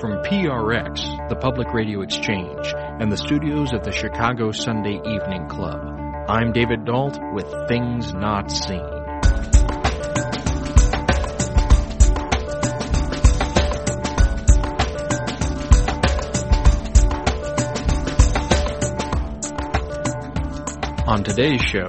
from PRX, the Public Radio Exchange, and the studios of the Chicago Sunday Evening Club. I'm David Dault with Things Not Seen. On today's show,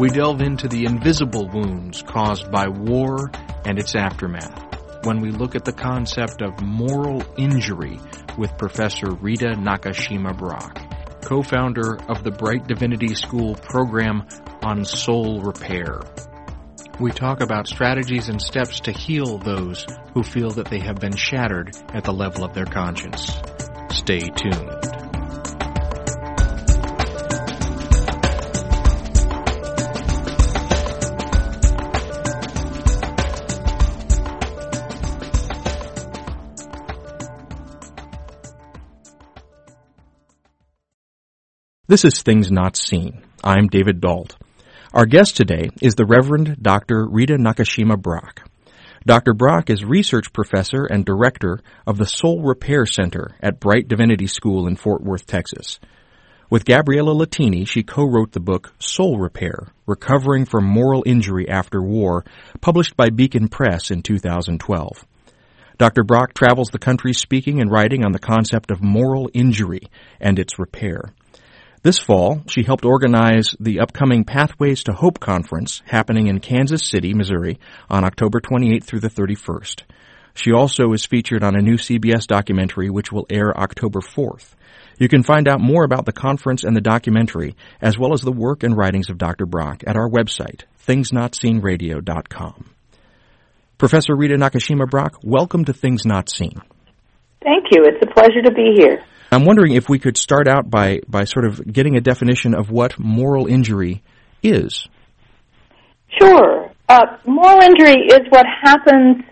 we delve into the invisible wounds caused by war and its aftermath when we look at the concept of moral injury with Professor Rita Nakashima Brock, co-founder of the Brite Divinity School program on soul repair. We talk about strategies and steps to heal those who feel that they have been shattered at the level of their conscience. Stay tuned. This is Things Not Seen. I'm David Dault. Our guest today is the Reverend Dr. Rita Nakashima Brock. Dr. Brock is research professor and director of the Soul Repair Center at Brite Divinity School in Fort Worth, Texas. With Gabriella Lettini, she co-wrote the book Soul Repair, Recovering from Moral Injury After War, published by Beacon Press in 2012. Dr. Brock travels the country speaking and writing on the concept of moral injury and its repair. This fall, she helped organize the upcoming Pathways to Hope conference happening in Kansas City, Missouri on October 28th through the 31st. She also is featured on a new CBS documentary which will air October 4th. You can find out more about the conference and the documentary, as well as the work and writings of Dr. Brock at our website, thingsnotseenradio.com. Professor Rita Nakashima Brock, welcome to Things Not Seen. Thank you. It's a pleasure to be here. I'm wondering if we could start out by, by sort of getting a definition of what moral injury is. Sure. Uh, moral injury is what happens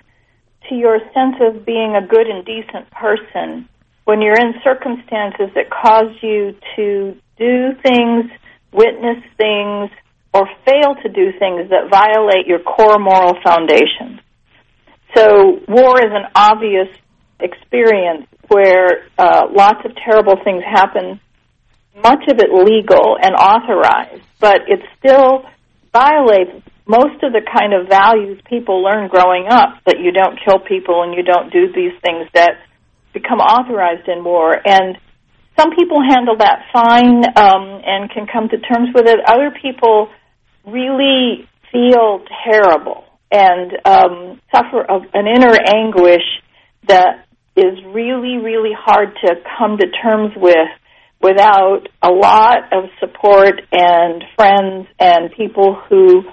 to your sense of being a good and decent person when you're in circumstances that cause you to do things, witness things, or fail to do things that violate your core moral foundation. So war is an obvious experience where uh, lots of terrible things happen, much of it legal and authorized, but it still violates most of the kind of values people learn growing up that you don't kill people and you don't do these things that become authorized in war. And some people handle that fine um, and can come to terms with it. Other people really feel terrible and um, suffer an inner anguish that is really, really hard to come to terms with without a lot of support and friends and people who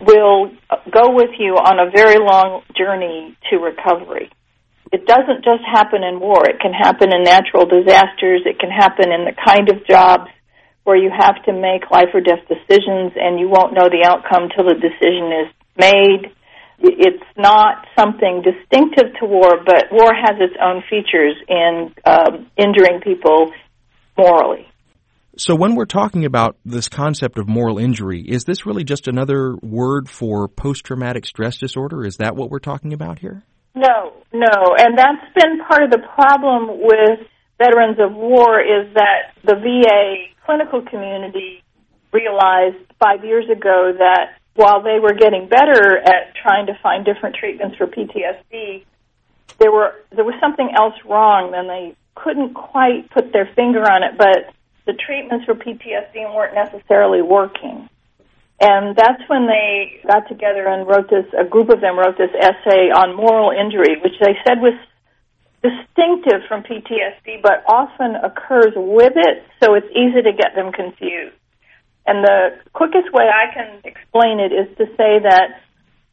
will go with you on a very long journey to recovery. It doesn't just happen in war. It can happen in natural disasters. It can happen in the kind of jobs where you have to make life or death decisions and you won't know the outcome till the decision is made it's not something distinctive to war, but war has its own features in um, injuring people morally. So, when we're talking about this concept of moral injury, is this really just another word for post traumatic stress disorder? Is that what we're talking about here? No, no. And that's been part of the problem with veterans of war is that the VA clinical community realized five years ago that while they were getting better at trying to find different treatments for PTSD, there were there was something else wrong, and they couldn't quite put their finger on it. But the treatments for PTSD weren't necessarily working, and that's when they got together and wrote this. A group of them wrote this essay on moral injury, which they said was distinctive from PTSD, but often occurs with it, so it's easy to get them confused. And the quickest way I can explain it is to say that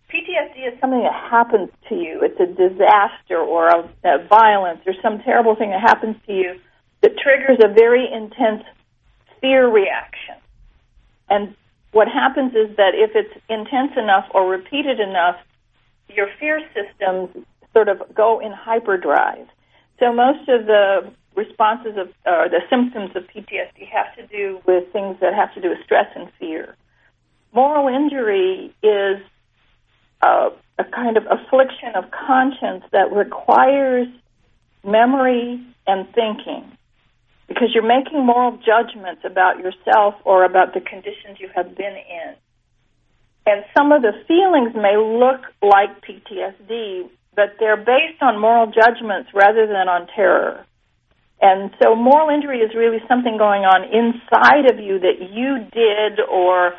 PTSD is something that happens to you. It's a disaster or a, a violence or some terrible thing that happens to you that triggers a very intense fear reaction. And what happens is that if it's intense enough or repeated enough, your fear systems sort of go in hyperdrive. So most of the responses of or the symptoms of PTSD have to do with things that have to do with stress and fear. Moral injury is a, a kind of affliction of conscience that requires memory and thinking because you're making moral judgments about yourself or about the conditions you have been in. And some of the feelings may look like PTSD, but they're based on moral judgments rather than on terror. And so moral injury is really something going on inside of you that you did or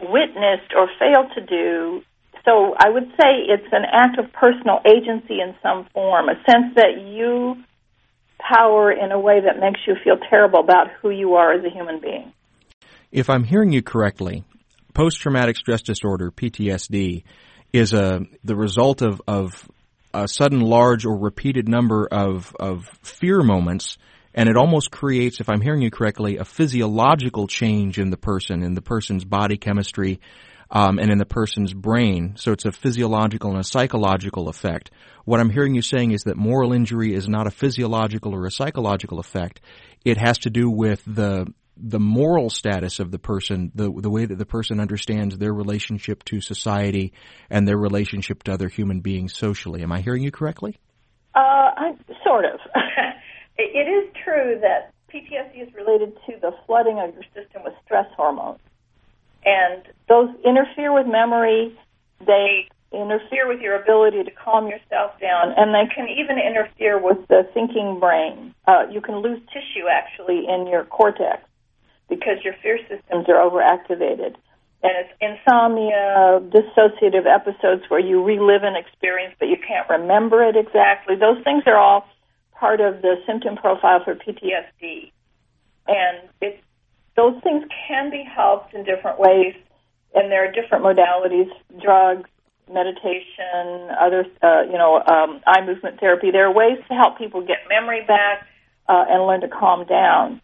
witnessed or failed to do. So I would say it's an act of personal agency in some form, a sense that you power in a way that makes you feel terrible about who you are as a human being. If I'm hearing you correctly, post traumatic stress disorder, PTSD, is a the result of, of a sudden large or repeated number of, of fear moments and it almost creates, if I'm hearing you correctly, a physiological change in the person, in the person's body chemistry, um, and in the person's brain. So it's a physiological and a psychological effect. What I'm hearing you saying is that moral injury is not a physiological or a psychological effect. It has to do with the the moral status of the person, the the way that the person understands their relationship to society and their relationship to other human beings socially. Am I hearing you correctly? Uh, I, sort of. it, is true that PTSD is related to the flooding of your system with stress hormones, and those interfere with memory. They interfere with your ability to calm yourself down, and they can even interfere with the thinking brain. Uh, you can lose tissue actually in your cortex because your fear systems are overactivated. And it's insomnia, dissociative episodes where you relive an experience but you can't remember it exactly. Those things are all part of the symptom profile for PTSD. And it, those things can be helped in different ways, and there are different modalities, drugs, meditation, other, uh, you know, um, eye movement therapy. There are ways to help people get memory back uh, and learn to calm down.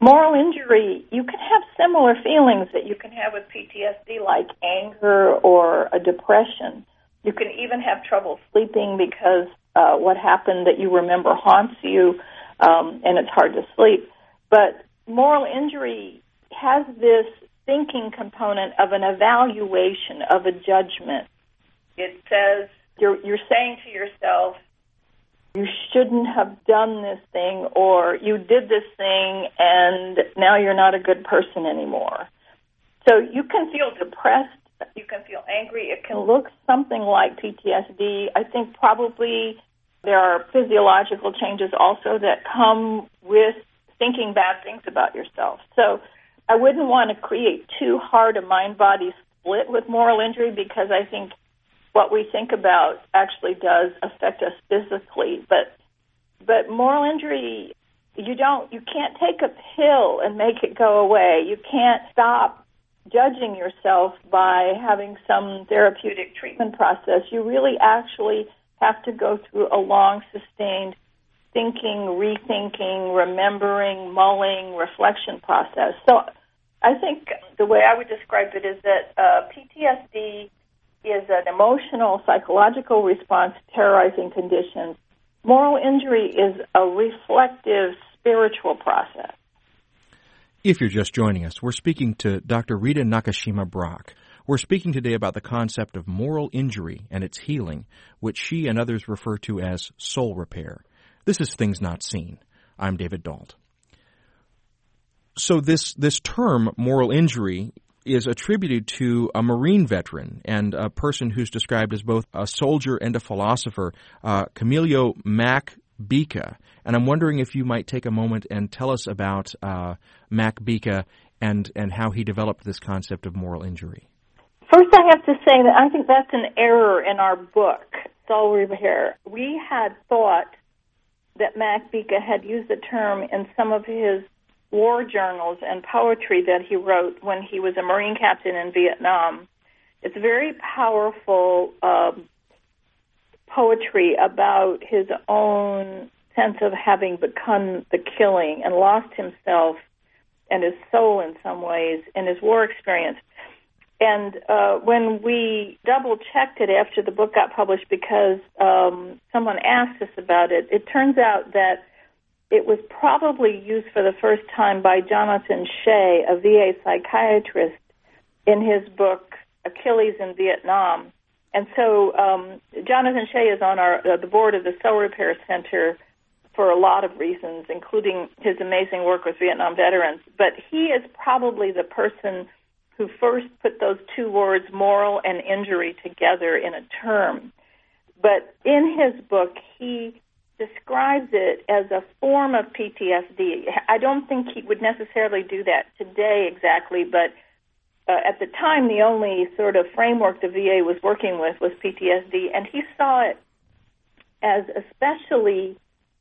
Moral injury, you can have similar feelings that you can have with PTSD, like anger or a depression. You can even have trouble sleeping because uh, what happened that you remember haunts you, um, and it's hard to sleep. But moral injury has this thinking component of an evaluation, of a judgment. It says you're, you're saying to yourself, you shouldn't have done this thing, or you did this thing, and now you're not a good person anymore. So you can feel depressed, you can feel angry. It can look something like PTSD. I think probably there are physiological changes also that come with thinking bad things about yourself. So I wouldn't want to create too hard a mind body split with moral injury because I think what we think about actually does affect us physically. But but moral injury, you don't, you can't take a pill and make it go away. You can't stop judging yourself by having some therapeutic treatment process. You really actually have to go through a long, sustained thinking, rethinking, remembering, mulling, reflection process. So I think the way I would describe it is that uh, PTSD is an emotional, psychological response to terrorizing conditions. Moral injury is a reflective spiritual process. If you're just joining us, we're speaking to Dr. Rita Nakashima Brock. We're speaking today about the concept of moral injury and its healing, which she and others refer to as soul repair. This is Things Not Seen. I'm David Dault. So this this term moral injury is attributed to a Marine veteran and a person who's described as both a soldier and a philosopher, uh, Camillo Mac Bica. And I'm wondering if you might take a moment and tell us about uh, Mac Bica and, and how he developed this concept of moral injury. First, I have to say that I think that's an error in our book, Soul Repair. We had thought that Mac Bica had used the term in some of his war journals and poetry that he wrote when he was a Marine captain in Vietnam. It's very powerful um, poetry about his own sense of having become the killing and lost himself and his soul in some ways in his war experience. And uh, when we double checked it after the book got published because um, someone asked us about it, it turns out that it was probably used for the first time by Jonathan Shay, a VA psychiatrist, in his book Achilles in Vietnam. And so um, Jonathan Shay is on our uh, the board of the Soul Repair Center for a lot of reasons, including his amazing work with Vietnam veterans. But he is probably the person who first put those two words, moral and injury, together in a term. But in his book, he describes it as a form of PTSD. I don't think he would necessarily do that today exactly, but uh, at the time, the only sort of framework the VA was working with was PTSD, and he saw it as especially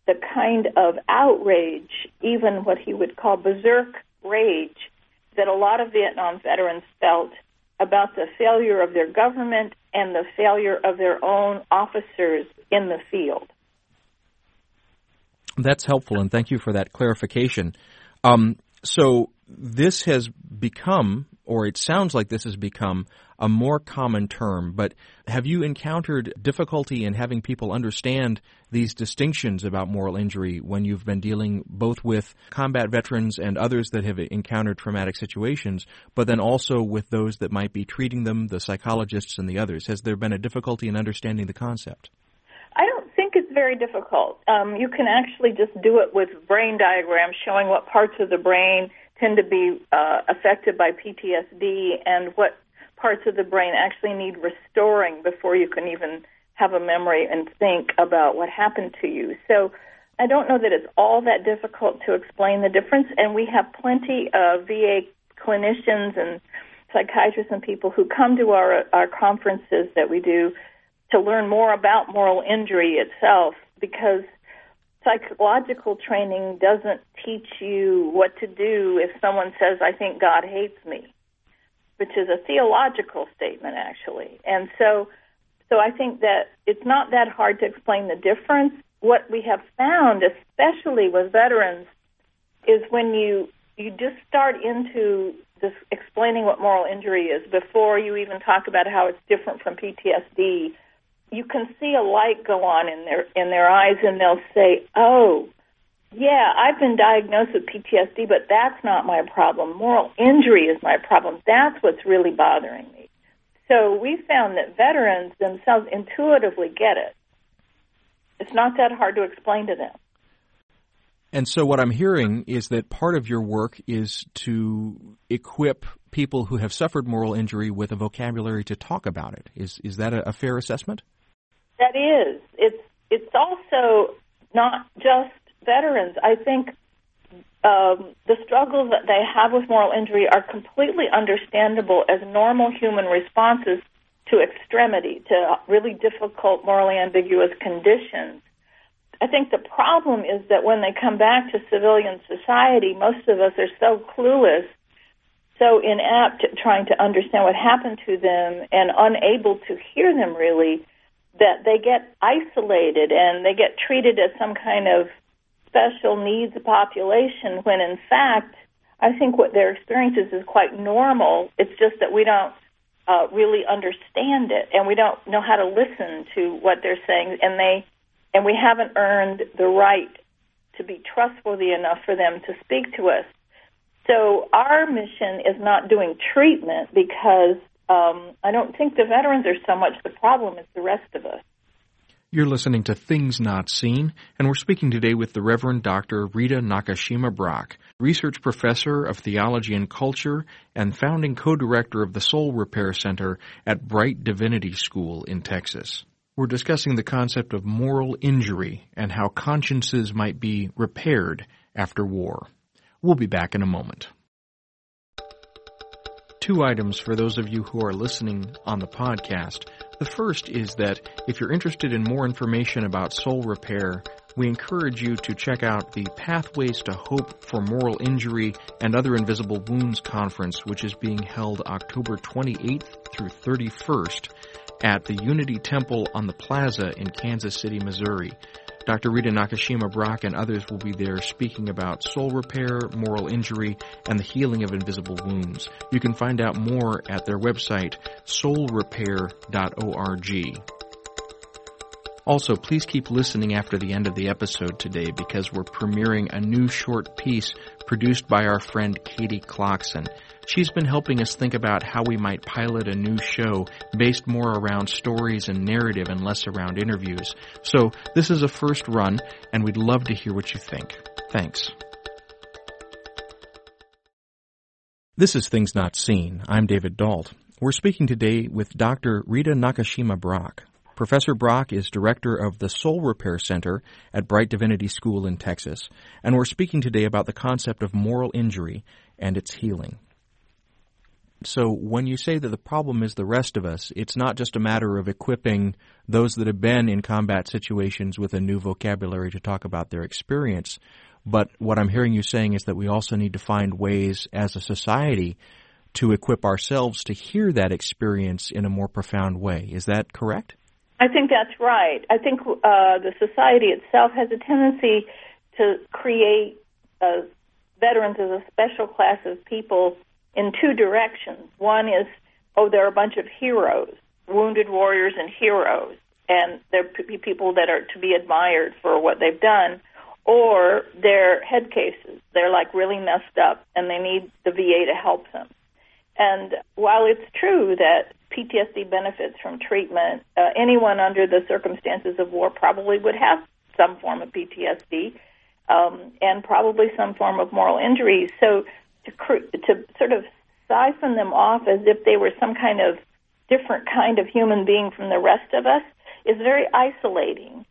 the kind of outrage, even what he would call berserk rage, that a lot of Vietnam veterans felt about the failure of their government and the failure of their own officers in the field. That's helpful, and thank you for that clarification. Um, so, this has become or it sounds like this has become a more common term, but have you encountered difficulty in having people understand these distinctions about moral injury when you've been dealing both with combat veterans and others that have encountered traumatic situations, but then also with those that might be treating them, the psychologists and the others? Has there been a difficulty in understanding the concept? I don't think it's very difficult. Um, you can actually just do it with brain diagrams showing what parts of the brain tend to be uh, affected by PTSD and what parts of the brain actually need restoring before you can even have a memory and think about what happened to you. So I don't know that it's all that difficult to explain the difference, and we have plenty of VA clinicians and psychiatrists and people who come to our our conferences that we do to learn more about moral injury itself because psychological training doesn't teach you what to do if someone says, I think God hates me, which is a theological statement, actually. And so, so I think that it's not that hard to explain the difference. What we have found, especially with veterans, is when you you just start into this explaining what moral injury is before you even talk about how it's different from PTSD you can see a light go on in their in their eyes and they'll say, "Oh, yeah, I've been diagnosed with PTSD, but that's not my problem. Moral injury is my problem. That's what's really bothering me." So we found that veterans themselves intuitively get it. It's not that hard to explain to them. And so, what I'm hearing is that part of your work is to equip people who have suffered moral injury with a vocabulary to talk about it. Is is that a, a fair assessment? That is. It's it's also not just veterans. I think um, the struggles that they have with moral injury are completely understandable as normal human responses to extremity, to really difficult, morally ambiguous conditions. I think the problem is that when they come back to civilian society, most of us are so clueless, so inept at trying to understand what happened to them and unable to hear them really that they get isolated and they get treated as some kind of special needs population when in fact I think what their experiences is quite normal. It's just that we don't uh, really understand it and we don't know how to listen to what they're saying and they and we haven't earned the right to be trustworthy enough for them to speak to us. So our mission is not doing treatment because um, I don't think the veterans are so much the problem as the rest of us. You're listening to Things Not Seen, and we're speaking today with the Reverend Dr. Rita Nakashima Brock, research professor of theology and culture and founding co-director of the Soul Repair Center at Brite Divinity School in Texas. We're discussing the concept of moral injury and how consciences might be repaired after war. We'll be back in a moment two items for those of you who are listening on the podcast. The first is that if you're interested in more information about soul repair, we encourage you to check out the Pathways to Hope for Moral Injury and Other Invisible Wounds conference, which is being held October 28th through 31st at the Unity Temple on the Plaza in Kansas City, Missouri. Dr. Rita Nakashima Brock and others will be there speaking about soul repair, moral injury, and the healing of invisible wounds. You can find out more at their website, soulrepair.org. Also, please keep listening after the end of the episode today because we're premiering a new short piece produced by our friend Katie Clockson. She's been helping us think about how we might pilot a new show based more around stories and narrative and less around interviews. So this is a first run, and we'd love to hear what you think. Thanks. This is Things Not Seen. I'm David Dault. We're speaking today with Dr. Rita Nakashima Brock. Professor Brock is director of the Soul Repair Center at Brite Divinity School in Texas, and we're speaking today about the concept of moral injury and its healing. So, when you say that the problem is the rest of us, it's not just a matter of equipping those that have been in combat situations with a new vocabulary to talk about their experience. But what I'm hearing you saying is that we also need to find ways as a society to equip ourselves to hear that experience in a more profound way. Is that correct? I think that's right. I think uh, the society itself has a tendency to create uh, veterans as a special class of people in two directions. One is, oh, there are a bunch of heroes, wounded warriors and heroes, and they're p- people that are to be admired for what they've done or they're head cases. They're like really messed up and they need the VA to help them. And while it's true that PTSD benefits from treatment, uh, anyone under the circumstances of war probably would have some form of PTSD um, and probably some form of moral injury. So to, to sort of siphon them off as if they were some kind of different kind of human being from the rest of us is very isolating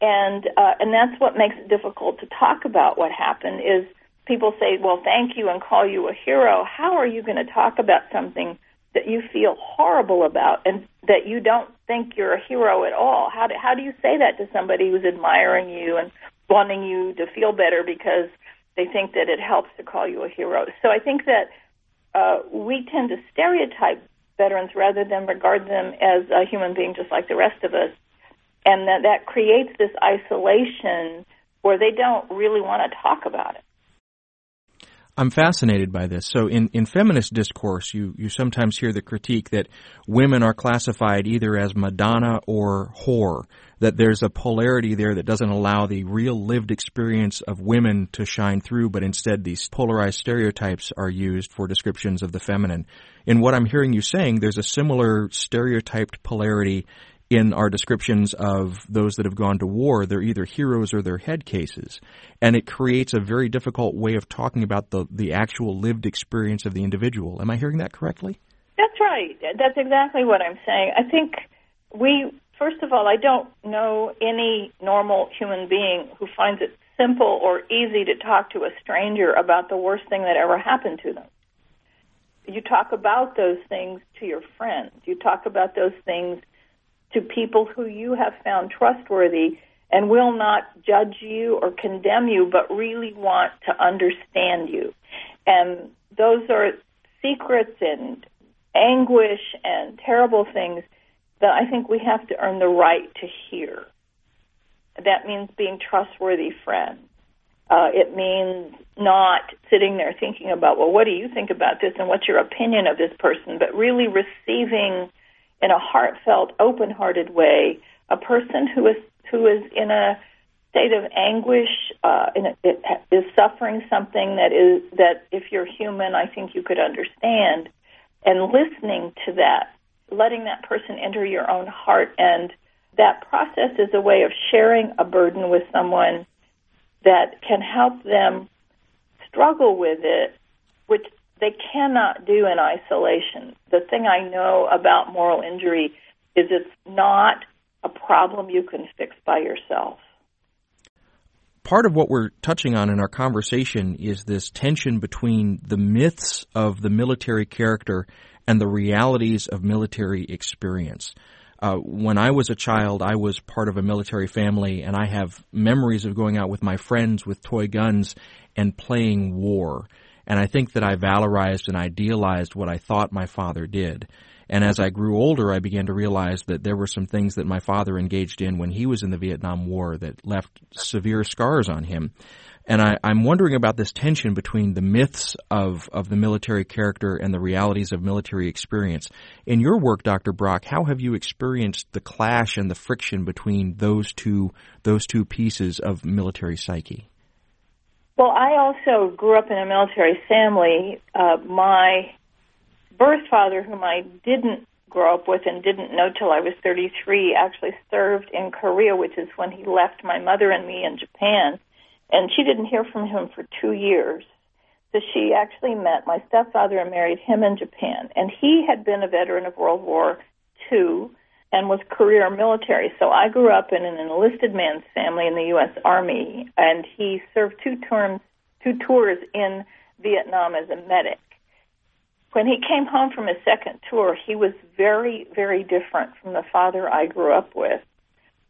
and uh, and that's what makes it difficult to talk about what happened. Is people say, "Well, thank you," and call you a hero. How are you going to talk about something that you feel horrible about and that you don't think you're a hero at all? How do, how do you say that to somebody who's admiring you and wanting you to feel better because they think that it helps to call you a hero? So I think that uh, we tend to stereotype veterans rather than regard them as a human being just like the rest of us and that that creates this isolation where they don't really want to talk about it. I'm fascinated by this. So in, in feminist discourse, you, you sometimes hear the critique that women are classified either as Madonna or whore, that there's a polarity there that doesn't allow the real lived experience of women to shine through, but instead these polarized stereotypes are used for descriptions of the feminine. In what I'm hearing you saying, there's a similar stereotyped polarity in our descriptions of those that have gone to war, they're either heroes or they're head cases. And it creates a very difficult way of talking about the, the actual lived experience of the individual. Am I hearing that correctly? That's right. That's exactly what I'm saying. I think we, first of all, I don't know any normal human being who finds it simple or easy to talk to a stranger about the worst thing that ever happened to them. You talk about those things to your friends. You talk about those things to people who you have found trustworthy and will not judge you or condemn you, but really want to understand you. And those are secrets and anguish and terrible things that I think we have to earn the right to hear. That means being trustworthy friends. Uh, it means not sitting there thinking about, well, what do you think about this and what's your opinion of this person, but really receiving in a heartfelt, open-hearted way, a person who is who is in a state of anguish, uh, in a, is suffering something that is that if you're human, I think you could understand, and listening to that, letting that person enter your own heart, and that process is a way of sharing a burden with someone that can help them struggle with it, which they cannot do in isolation. The thing I know about moral injury is it's not a problem you can fix by yourself. Part of what we're touching on in our conversation is this tension between the myths of the military character and the realities of military experience. Uh, when I was a child, I was part of a military family, and I have memories of going out with my friends with toy guns and playing war. And I think that I valorized and idealized what I thought my father did. And as I grew older, I began to realize that there were some things that my father engaged in when he was in the Vietnam War that left severe scars on him. And I, am wondering about this tension between the myths of, of the military character and the realities of military experience. In your work, Dr. Brock, how have you experienced the clash and the friction between those two those two pieces of military psyche? Well, I also grew up in a military family. Uh, my birth father, whom I didn't grow up with and didn't know till I was 33, actually served in Korea, which is when he left my mother and me in Japan. And she didn't hear from him for two years. So she actually met my stepfather and married him in Japan. And he had been a veteran of World War II and was career military. So I grew up in an enlisted man's family in the U.S. Army, and he served two terms, two tours in Vietnam as a medic. When he came home from his second tour, he was very, very different from the father I grew up with.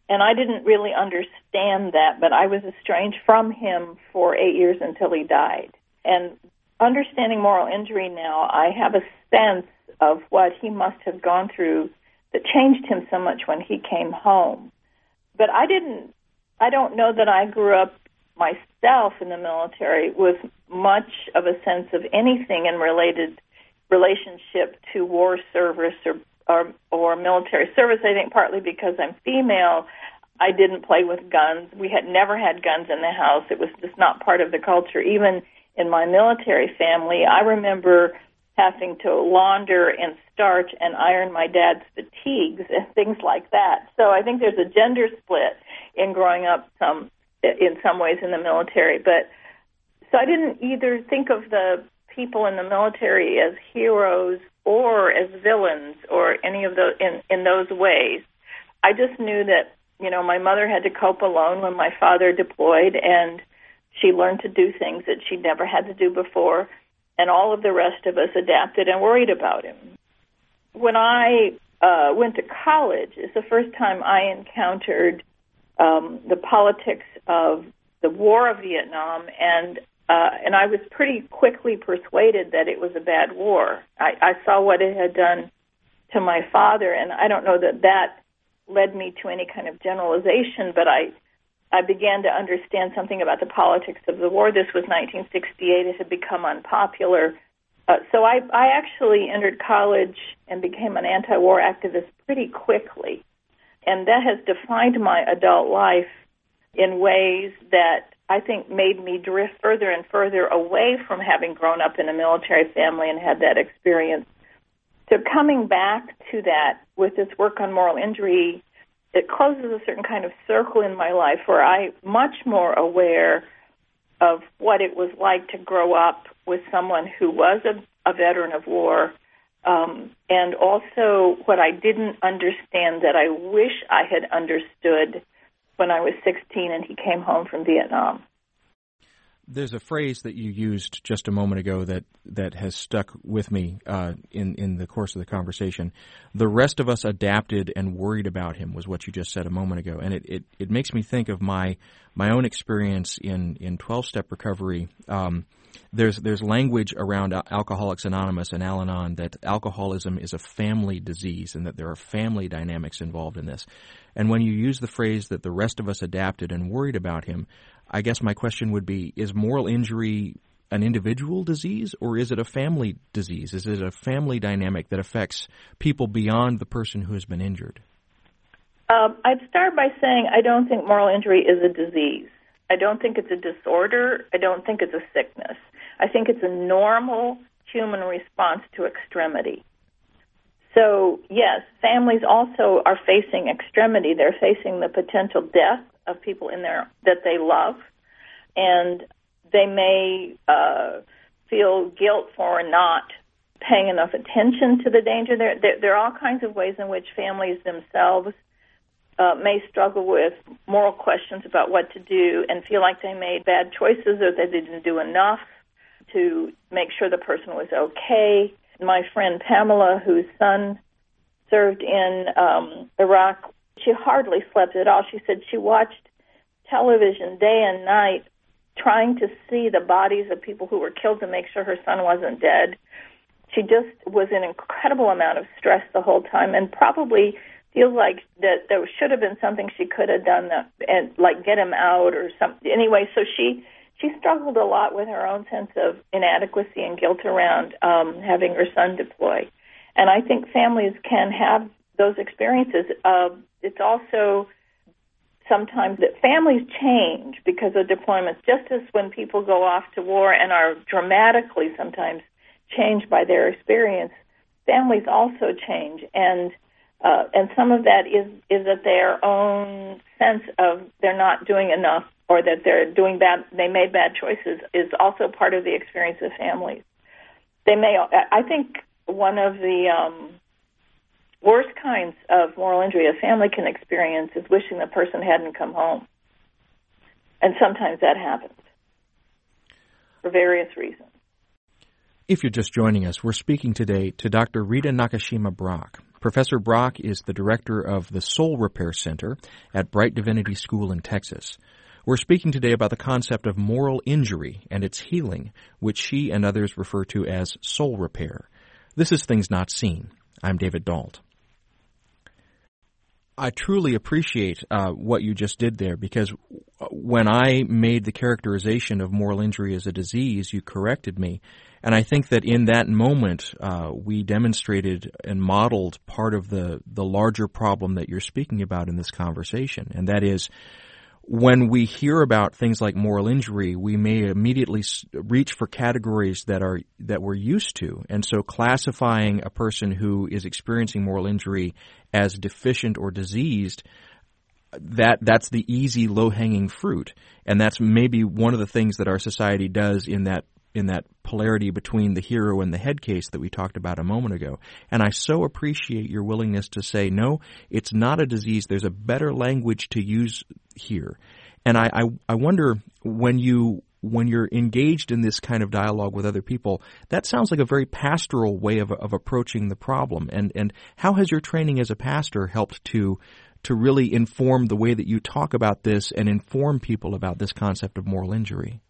And I didn't really understand that, but I was estranged from him for eight years until he died. And understanding moral injury now, I have a sense of what he must have gone through that changed him so much when he came home. But I didn't, I don't know that I grew up myself in the military with much of a sense of anything in related relationship to war service or, or or military service. I think partly because I'm female, I didn't play with guns. We had never had guns in the house. It was just not part of the culture. Even in my military family, I remember having to launder and starch and iron my dad's fatigues and things like that. So I think there's a gender split in growing up some in some ways in the military, but so I didn't either think of the people in the military as heroes or as villains or any of those in in those ways. I just knew that you know my mother had to cope alone when my father deployed and she learned to do things that she'd never had to do before and all of the rest of us adapted and worried about him. When I uh, went to college, it's the first time I encountered um, the politics of the war of Vietnam, and uh, and I was pretty quickly persuaded that it was a bad war. I, I saw what it had done to my father, and I don't know that that led me to any kind of generalization, but I I began to understand something about the politics of the war. This was 1968. It had become unpopular. Uh, so I, I actually entered college and became an anti-war activist pretty quickly. And that has defined my adult life in ways that I think made me drift further and further away from having grown up in a military family and had that experience. So coming back to that with this work on moral injury it closes a certain kind of circle in my life where I'm much more aware of what it was like to grow up with someone who was a, a veteran of war, um, and also what I didn't understand that I wish I had understood when I was 16 and he came home from Vietnam there's a phrase that you used just a moment ago that, that has stuck with me uh, in in the course of the conversation. The rest of us adapted and worried about him was what you just said a moment ago, and it, it, it makes me think of my my own experience in in twelve step recovery. Um, there's there's language around Alcoholics Anonymous and Al-Anon that alcoholism is a family disease and that there are family dynamics involved in this. And when you use the phrase that the rest of us adapted and worried about him, I guess my question would be is moral injury an individual disease or is it a family disease? Is it a family dynamic that affects people beyond the person who has been injured? Um, I'd start by saying I don't think moral injury is a disease. I don't think it's a disorder. I don't think it's a sickness. I think it's a normal human response to extremity. So, yes, families also are facing extremity. They're facing the potential death of people in there that they love, and they may uh, feel guilt for not paying enough attention to the danger. There, there, there are all kinds of ways in which families themselves uh, may struggle with moral questions about what to do and feel like they made bad choices or they didn't do enough to make sure the person was okay. My friend Pamela, whose son served in um, Iraq, she hardly slept at all. She said she watched television day and night trying to see the bodies of people who were killed to make sure her son wasn't dead. She just was in incredible amount of stress the whole time and probably feels like that there should have been something she could have done that and like get him out or something anyway so she she struggled a lot with her own sense of inadequacy and guilt around um having her son deploy and i think families can have those experiences uh it's also sometimes that families change because of deployments just as when people go off to war and are dramatically sometimes changed by their experience families also change, and uh, and some of that is is that their own sense of they're not doing enough or that they're doing bad, they made bad choices is also part of the experience of families. They may, I think, one of the um, worst kinds of moral injury a family can experience is wishing the person hadn't come home, and sometimes that happens for various reasons. If you're just joining us, we're speaking today to Dr. Rita Nakashima Brock. Professor Brock is the director of the Soul Repair Center at Brite Divinity School in Texas. We're speaking today about the concept of moral injury and its healing, which she and others refer to as soul repair. This is Things Not Seen. I'm David Dault. I truly appreciate uh, what you just did there because when I made the characterization of moral injury as a disease, you corrected me. And I think that in that moment, uh, we demonstrated and modeled part of the, the larger problem that you're speaking about in this conversation. And that is, when we hear about things like moral injury, we may immediately reach for categories that are that we're used to, and so classifying a person who is experiencing moral injury as deficient or diseased that that's the easy low hanging fruit. And that's maybe one of the things that our society does in that in that polarity between the hero and the head case that we talked about a moment ago. And I so appreciate your willingness to say, no, it's not a disease. There's a better language to use here. And I, I, I wonder when you when you're engaged in this kind of dialogue with other people, that sounds like a very pastoral way of, of approaching the problem. And and how has your training as a pastor helped to to really inform the way that you talk about this and inform people about this concept of moral injury?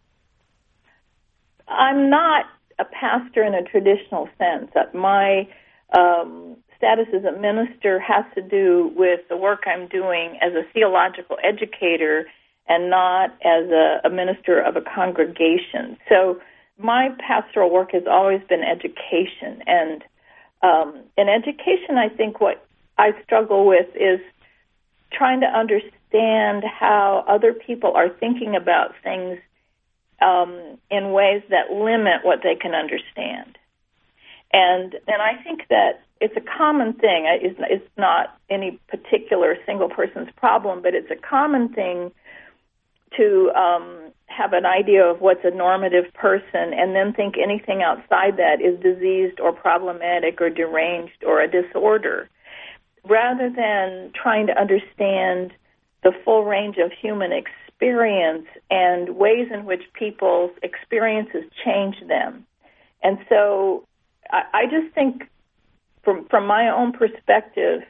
I'm not a pastor in a traditional sense. My um, status as a minister has to do with the work I'm doing as a theological educator and not as a, a minister of a congregation. So my pastoral work has always been education. And um, in education, I think what I struggle with is trying to understand how other people are thinking about things um, in ways that limit what they can understand. And and I think that it's a common thing. It's, not any particular single person's problem, but it's a common thing to um, have an idea of what's a normative person and then think anything outside that is diseased or problematic or deranged or a disorder, rather than trying to understand the full range of human experience experience and ways in which people's experiences change them. And so I, I just think from from my own perspective,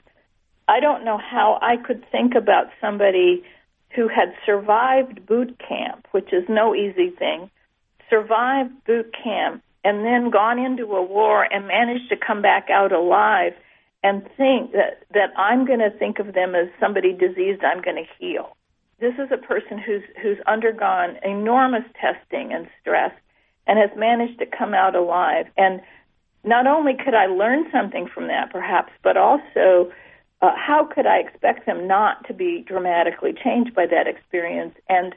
I don't know how I could think about somebody who had survived boot camp, which is no easy thing, survived boot camp and then gone into a war and managed to come back out alive and think that that I'm going to think of them as somebody diseased I'm going to heal this is a person who's who's undergone enormous testing and stress and has managed to come out alive. And not only could I learn something from that perhaps but also uh, how could I expect them not to be dramatically changed by that experience? And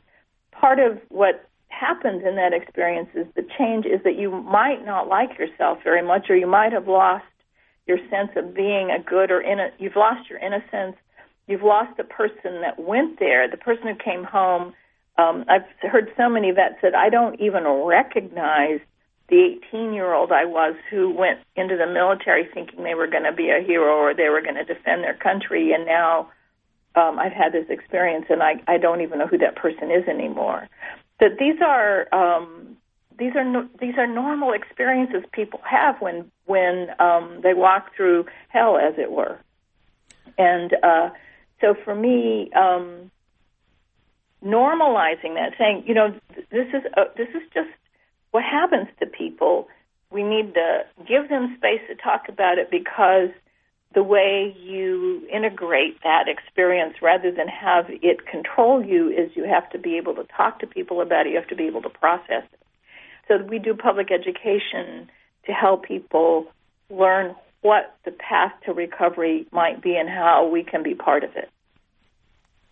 part of what happens in that experience is the change is that you might not like yourself very much or you might have lost your sense of being a good or in a, you've lost your innocence you've lost the person that went there, the person who came home. Um, I've heard so many vets that I don't even recognize the 18 year old I was who went into the military thinking they were going to be a hero or they were going to defend their country, and now um, I've had this experience and I, I don't even know who that person is anymore. That these are um, these are no, these are normal experiences people have when when um, they walk through hell, as it were, and uh, so for me, um, normalizing that, saying, you know, this is a, this is just what happens to people. We need to give them space to talk about it because the way you integrate that experience rather than have it control you is you have to be able to talk to people about it. You have to be able to process it. So we do public education to help people learn what the path to recovery might be and how we can be part of it.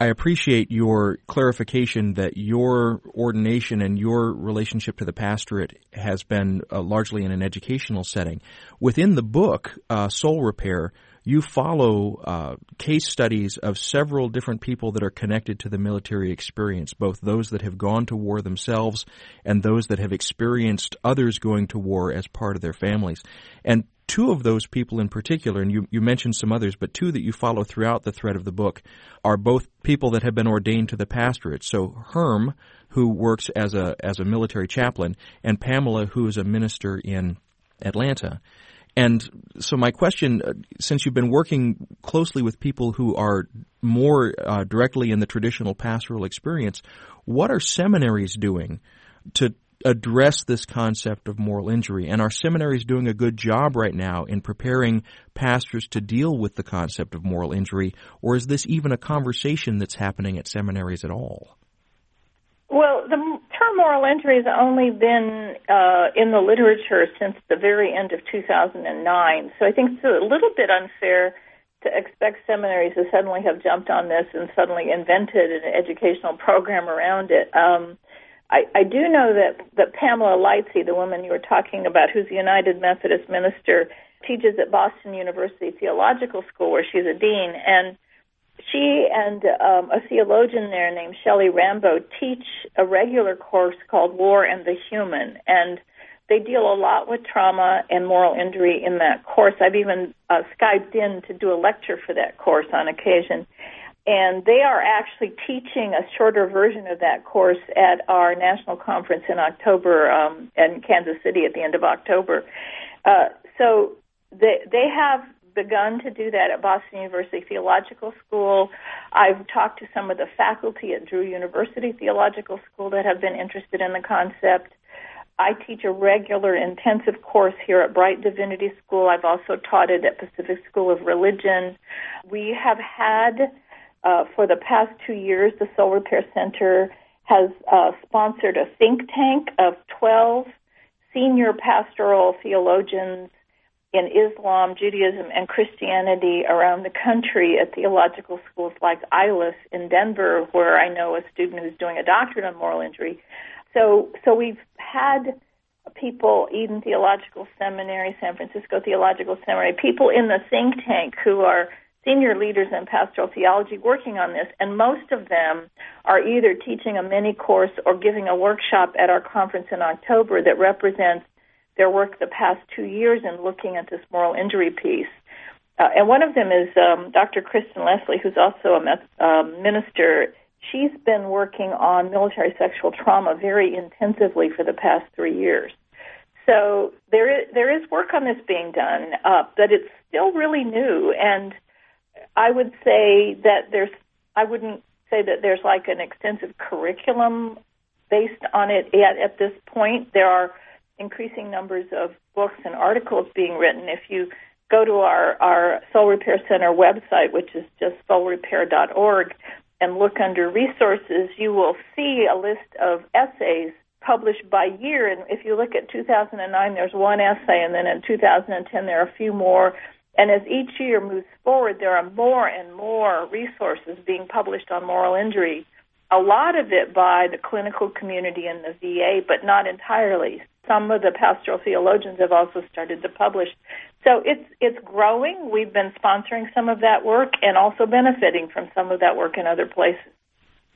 I appreciate your clarification that your ordination and your relationship to the pastorate has been uh, largely in an educational setting. Within the book, uh, Soul Repair, you follow uh, case studies of several different people that are connected to the military experience, both those that have gone to war themselves and those that have experienced others going to war as part of their families. And two of those people in particular, and you, you mentioned some others, but two that you follow throughout the thread of the book are both people that have been ordained to the pastorate. So Herm, who works as a as a military chaplain, and Pamela, who is a minister in Atlanta. And so my question, uh, since you've been working closely with people who are more uh, directly in the traditional pastoral experience, what are seminaries doing to address this concept of moral injury. And our seminary is doing a good job right now in preparing pastors to deal with the concept of moral injury, or is this even a conversation that's happening at seminaries at all? Well, the term moral injury has only been uh, in the literature since the very end of 2009. So I think it's a little bit unfair to expect seminaries to suddenly have jumped on this and suddenly invented an educational program around it. Um, I, I do know that, that Pamela Lightsey, the woman you were talking about, who's a United Methodist minister, teaches at Boston University Theological School, where she's a dean, and she and um, a theologian there named Shelley Rambo teach a regular course called War and the Human, and they deal a lot with trauma and moral injury in that course. I've even uh, Skyped in to do a lecture for that course on occasion and they are actually teaching a shorter version of that course at our national conference in October um, in Kansas City at the end of October. Uh, so they they have begun to do that at Boston University Theological School. I've talked to some of the faculty at Drew University Theological School that have been interested in the concept. I teach a regular intensive course here at Brite Divinity School. I've also taught it at Pacific School of Religion. We have had uh, for the past two years, the Soul Repair Center has uh, sponsored a think tank of 12 senior pastoral theologians in Islam, Judaism, and Christianity around the country at theological schools like Iliff in Denver, where I know a student who's doing a doctorate on moral injury. So, so we've had people, Eden Theological Seminary, San Francisco Theological Seminary, people in the think tank who are senior leaders in pastoral theology working on this, and most of them are either teaching a mini course or giving a workshop at our conference in October that represents their work the past two years in looking at this moral injury piece. Uh, and one of them is um, Dr. Kristen Leslie, who's also a um, minister. She's been working on military sexual trauma very intensively for the past three years. So there is, there is work on this being done, uh, but it's still really new. And I would say that there's, I wouldn't say that there's like an extensive curriculum based on it yet at this point. There are increasing numbers of books and articles being written. If you go to our, our Soul Repair Center website, which is just soulrepair.org, and look under resources, you will see a list of essays published by year. And if you look at 2009, there's one essay, and then in 2010, there are a few more. And as each year moves forward, there are more and more resources being published on moral injury. A lot of it by the clinical community in the VA, but not entirely. Some of the pastoral theologians have also started to publish. So it's it's growing. We've been sponsoring some of that work and also benefiting from some of that work in other places.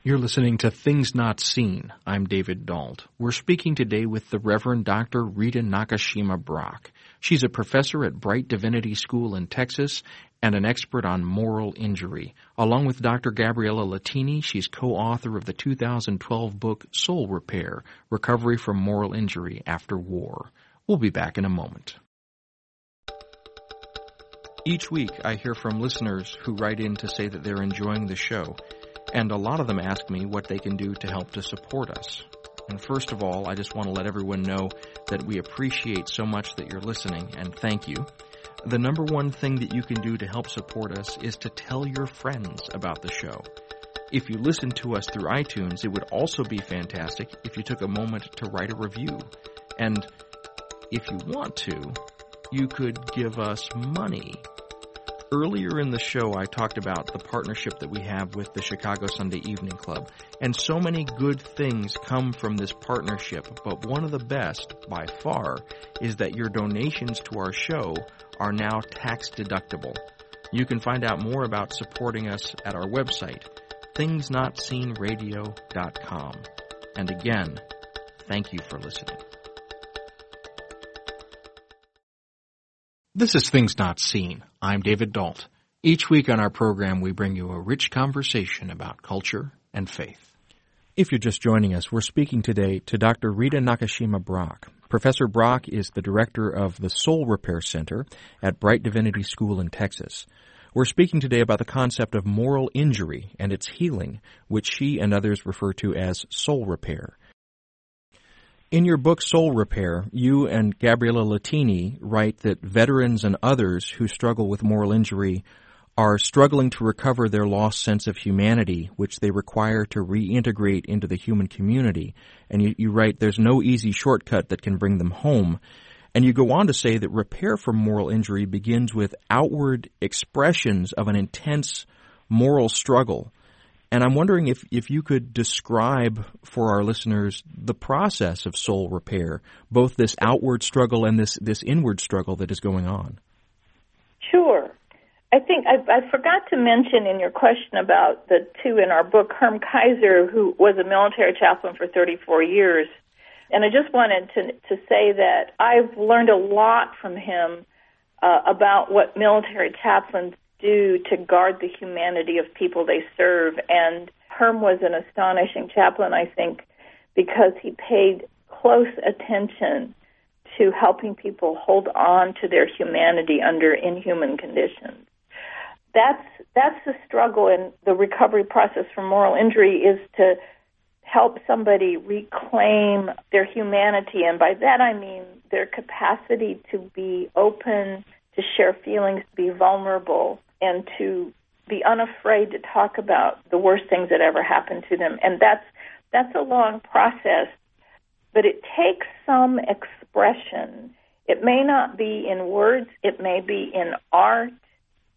You're listening to Things Not Seen. I'm David Dault. We're speaking today with the Reverend Dr. Rita Nakashima Brock. She's a professor at Brite Divinity School in Texas and an expert on moral injury. Along with Dr. Gabriella Lettini, she's co-author of the 2012 book Soul Repair: Recovery from Moral Injury After War. We'll be back in a moment. Each week, I hear from listeners who write in to say that they're enjoying the show and a lot of them ask me what they can do to help to support us. And first of all, I just want to let everyone know that we appreciate so much that you're listening, and thank you. The number one thing that you can do to help support us is to tell your friends about the show. If you listen to us through iTunes, it would also be fantastic if you took a moment to write a review. And if you want to, you could give us money Earlier in the show, I talked about the partnership that we have with the Chicago Sunday Evening Club. And so many good things come from this partnership, but one of the best, by far, is that your donations to our show are now tax deductible. You can find out more about supporting us at our website, thingsnotseenradio.com. And again, thank you for listening. This is Things Not Seen. I'm David Dault. Each week on our program, we bring you a rich conversation about culture and faith. If you're just joining us, we're speaking today to Dr. Rita Nakashima Brock. Professor Brock is the director of the Soul Repair Center at Brite Divinity School in Texas. We're speaking today about the concept of moral injury and its healing, which she and others refer to as soul repair. In your book, Soul Repair, you and Gabriella Lettini write that veterans and others who struggle with moral injury are struggling to recover their lost sense of humanity, which they require to reintegrate into the human community. And you, you, write, there's no easy shortcut that can bring them home. And you go on to say that repair from moral injury begins with outward expressions of an intense moral struggle. And I'm wondering if, if you could describe for our listeners the process of soul repair, both this outward struggle and this, this inward struggle that is going on. Sure. I think I, I forgot to mention in your question about the two in our book, Herm Keizer, who was a military chaplain for 34 years. And I just wanted to, to say that I've learned a lot from him uh, about what military chaplains do to guard the humanity of people they serve. And Herm was an astonishing chaplain, I think, because he paid close attention to helping people hold on to their humanity under inhuman conditions. That's that's the struggle in the recovery process from moral injury is to help somebody reclaim their humanity and by that I mean their capacity to be open, to share feelings, to be vulnerable, and to be unafraid to talk about the worst things that ever happened to them. And that's that's a long process, but it takes some expression. It may not be in words, it may be in art,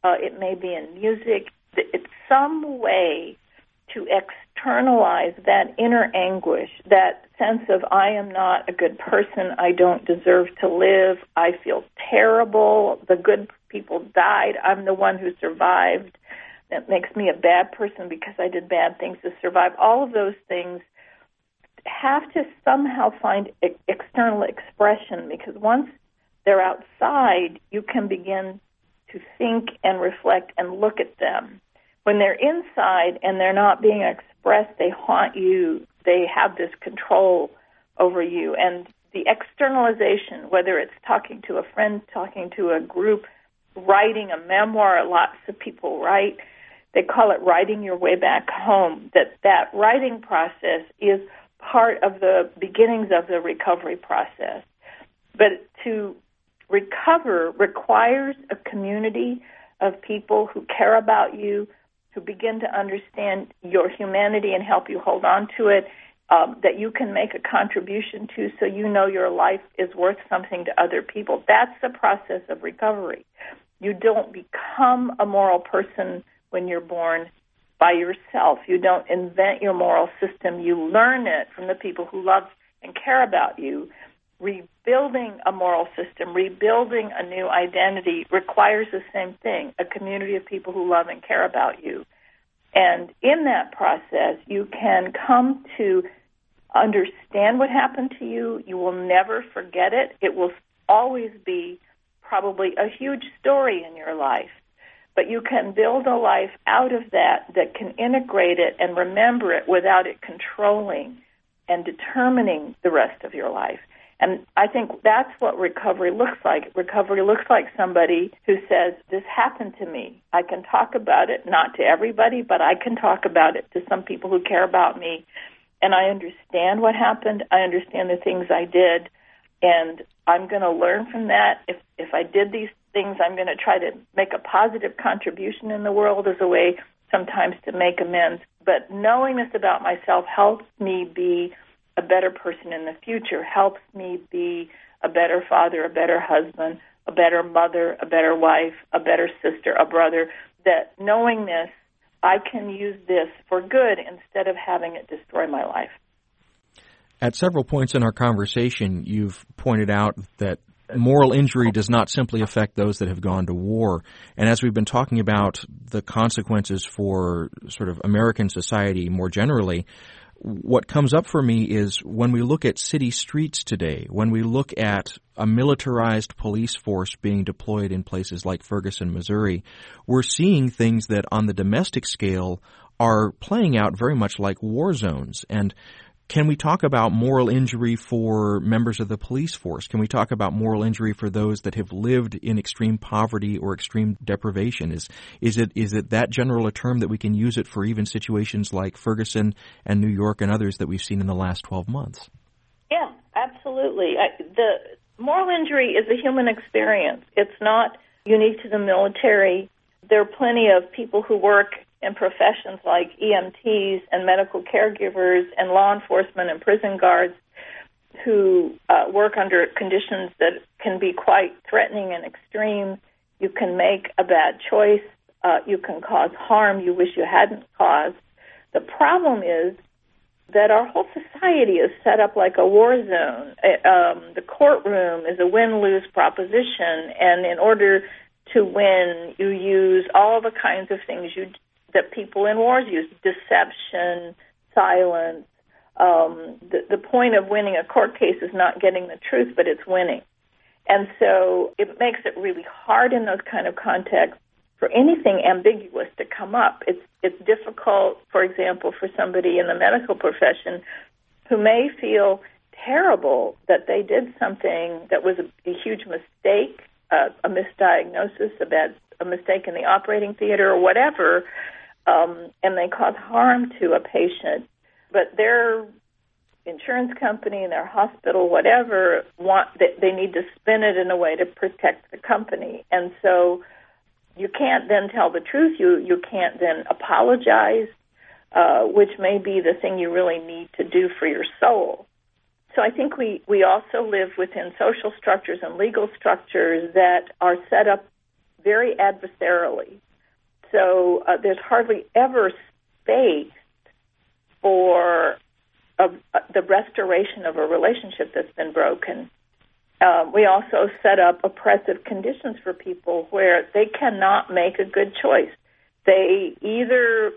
uh, it may be in music. It's some way to externalize that inner anguish, that sense of I am not a good person, I don't deserve to live, I feel terrible, the good people died, I'm the one who survived. That makes me a bad person because I did bad things to survive. All of those things have to somehow find external expression because once they're outside, you can begin to think and reflect and look at them. When they're inside and they're not being expressed, they haunt you. They have this control over you. And the externalization, whether it's talking to a friend, talking to a group, writing a memoir, lots of people write. They call it writing your way back home. That that writing process is part of the beginnings of the recovery process. But to recover requires a community of people who care about you, who begin to understand your humanity and help you hold on to it, um, that you can make a contribution to so you know your life is worth something to other people. That's the process of recovery. You don't become a moral person when you're born by yourself. You don't invent your moral system. You learn it from the people who love and care about you. Rebuilding a moral system, rebuilding a new identity requires the same thing a community of people who love and care about you. And in that process, you can come to understand what happened to you. You will never forget it. It will always be probably a huge story in your life. But you can build a life out of that that can integrate it and remember it without it controlling and determining the rest of your life. And I think that's what recovery looks like. Recovery looks like somebody who says, This happened to me. I can talk about it, not to everybody, but I can talk about it to some people who care about me. And I understand what happened. I understand the things I did and I'm going to learn from that. If if I did these things, I'm going to try to make a positive contribution in the world as a way sometimes to make amends. But knowing this about myself helps me be a better person in the future, helps me be a better father, a better husband, a better mother, a better wife, a better sister, a brother. That knowing this, I can use this for good instead of having it destroy my life. At several points in our conversation, you've pointed out that moral injury does not simply affect those that have gone to war. And as we've been talking about the consequences for sort of American society more generally, what comes up for me is when we look at city streets today, when we look at a militarized police force being deployed in places like Ferguson, Missouri, we're seeing things that on the domestic scale are playing out very much like war zones. And can we talk about moral injury for members of the police force? Can we talk about moral injury for those that have lived in extreme poverty or extreme deprivation? Is is it is it that general a term that we can use it for even situations like Ferguson and New York and others that we've seen in the last 12 months? Yeah, absolutely. I, the moral injury is a human experience. It's not unique to the military. There are plenty of people who work in professions like EMTs and medical caregivers and law enforcement and prison guards who uh, work under conditions that can be quite threatening and extreme. You can make a bad choice. Uh, you can cause harm you wish you hadn't caused. The problem is that our whole society is set up like a war zone. Uh, um, the courtroom is a win lose proposition, and in order to win, you use all the kinds of things you that people in wars use deception, silence. Um, the, the point of winning a court case is not getting the truth, but it's winning. And so it makes it really hard in those kind of contexts for anything ambiguous to come up. It's it's difficult, for example, for somebody in the medical profession who may feel terrible that they did something that was a, a huge mistake, uh, a misdiagnosis, a bad a mistake in the operating theater or whatever, um, and they cause harm to a patient, but their insurance company, and their hospital, whatever, want they, they need to spin it in a way to protect the company, and so you can't then tell the truth. You you can't then apologize, uh, which may be the thing you really need to do for your soul. So I think we we also live within social structures and legal structures that are set up very adversarially so uh, there's hardly ever space for a, the restoration of a relationship that's been broken. Um, we also set up oppressive conditions for people where they cannot make a good choice. They either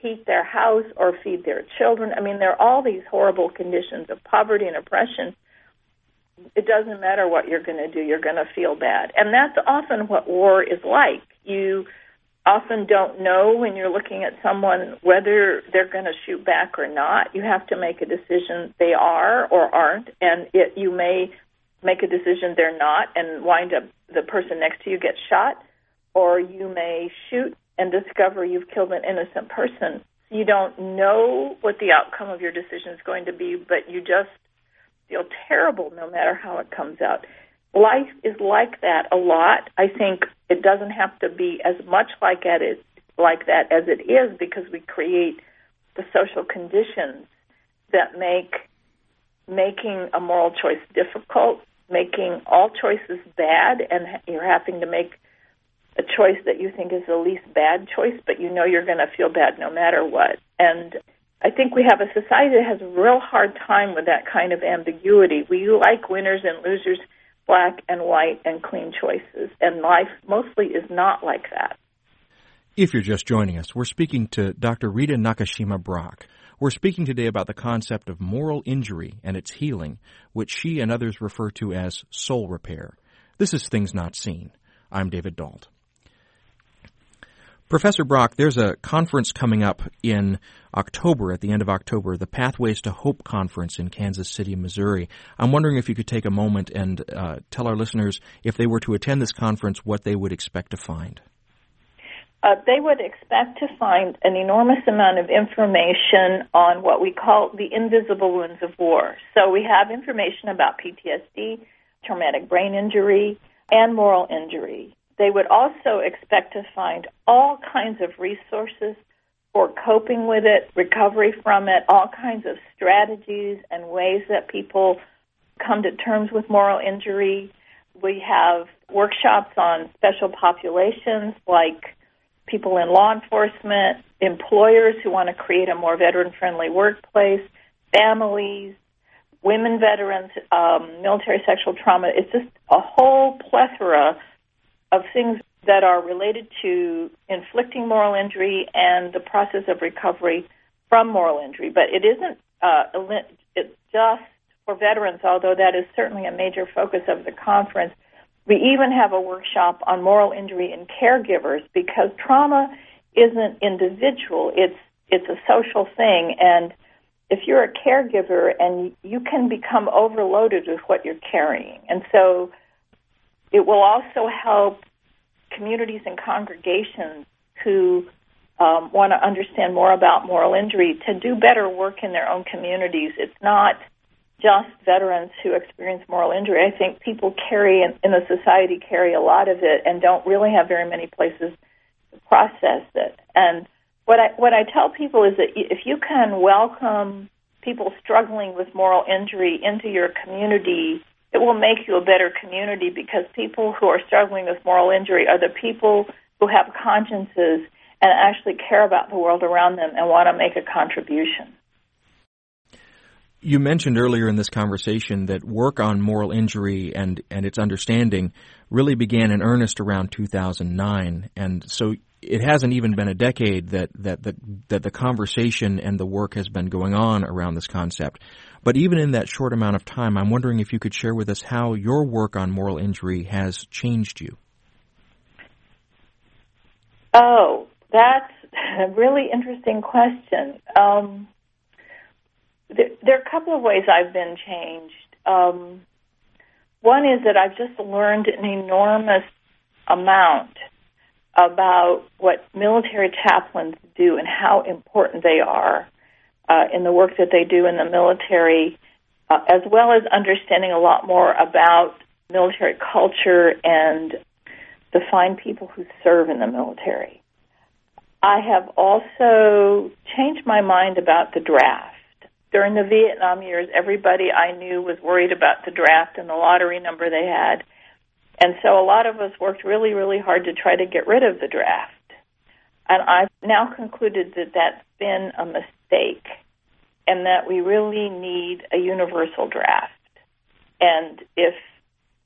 heat their house or feed their children. I mean, there are all these horrible conditions of poverty and oppression. It doesn't matter what you're going to do, you're going to feel bad. And that's often what war is like. You often don't know when you're looking at someone whether they're going to shoot back or not. You have to make a decision they are or aren't, and it, you may make a decision they're not and wind up the person next to you gets shot, or you may shoot and discover you've killed an innocent person. You don't know what the outcome of your decision is going to be, but you just feel terrible no matter how it comes out life is like that a lot. I think it doesn't have to be as much like it like that as it is because we create the social conditions that make making a moral choice difficult, making all choices bad, and you're having to make a choice that you think is the least bad choice, but you know you're going to feel bad no matter what. And I think we have a society that has a real hard time with that kind of ambiguity. We like winners and losers black and white and clean choices. And life mostly is not like that. If you're just joining us, we're speaking to Dr. Rita Nakashima Brock. We're speaking today about the concept of moral injury and its healing, which she and others refer to as soul repair. This is Things Not Seen. I'm David Dault. Professor Brock, there's a conference coming up in October, at the end of October, the Pathways to Hope Conference in Kansas City, Missouri. I'm wondering if you could take a moment and uh, tell our listeners, if they were to attend this conference, what they would expect to find. Uh, they would expect to find an enormous amount of information on what we call the invisible wounds of war. So we have information about PTSD, traumatic brain injury, and moral injury. They would also expect to find all kinds of resources for coping with it, recovery from it, all kinds of strategies and ways that people come to terms with moral injury. we have workshops on special populations like people in law enforcement, employers who want to create a more veteran friendly workplace, families, women veterans, um, military sexual trauma. It's just a whole plethora of things that are related to inflicting moral injury and the process of recovery from moral injury. But it isn't uh, it's just for veterans, although that is certainly a major focus of the conference. We even have a workshop on moral injury in caregivers because trauma isn't individual; it's it's a social thing, and if you're a caregiver and you can become overloaded with what you're carrying, and so it will also help communities and congregations who um, want to understand more about moral injury to do better work in their own communities. It's not just veterans who experience moral injury. I think people carry in, in the society carry a lot of it and don't really have very many places to process it. And what I what I tell people is that if you can welcome people struggling with moral injury into your community, it will make you a better community because people who are struggling with moral injury are the people who have consciences and actually care about the world around them and want to make a contribution. You mentioned earlier in this conversation that work on moral injury and, and its understanding really began in earnest around 2009. And so it hasn't even been a decade that, that, the, that the conversation and the work has been going on around this concept. But even in that short amount of time, I'm wondering if you could share with us how your work on moral injury has changed you. Oh, that's a really interesting question. Um, there, there, are a couple of ways I've been changed. Um, one is that I've just learned an enormous amount about what military chaplains do and how important they are uh, in the work that they do in the military, uh, as well as understanding a lot more about military culture and the fine people who serve in the military. I have also changed my mind about the draft. During the Vietnam years, everybody I knew was worried about the draft and the lottery number they had. And so a lot of us worked really, really hard to try to get rid of the draft. And I've now concluded that that's been a mistake and that we really need a universal draft. And if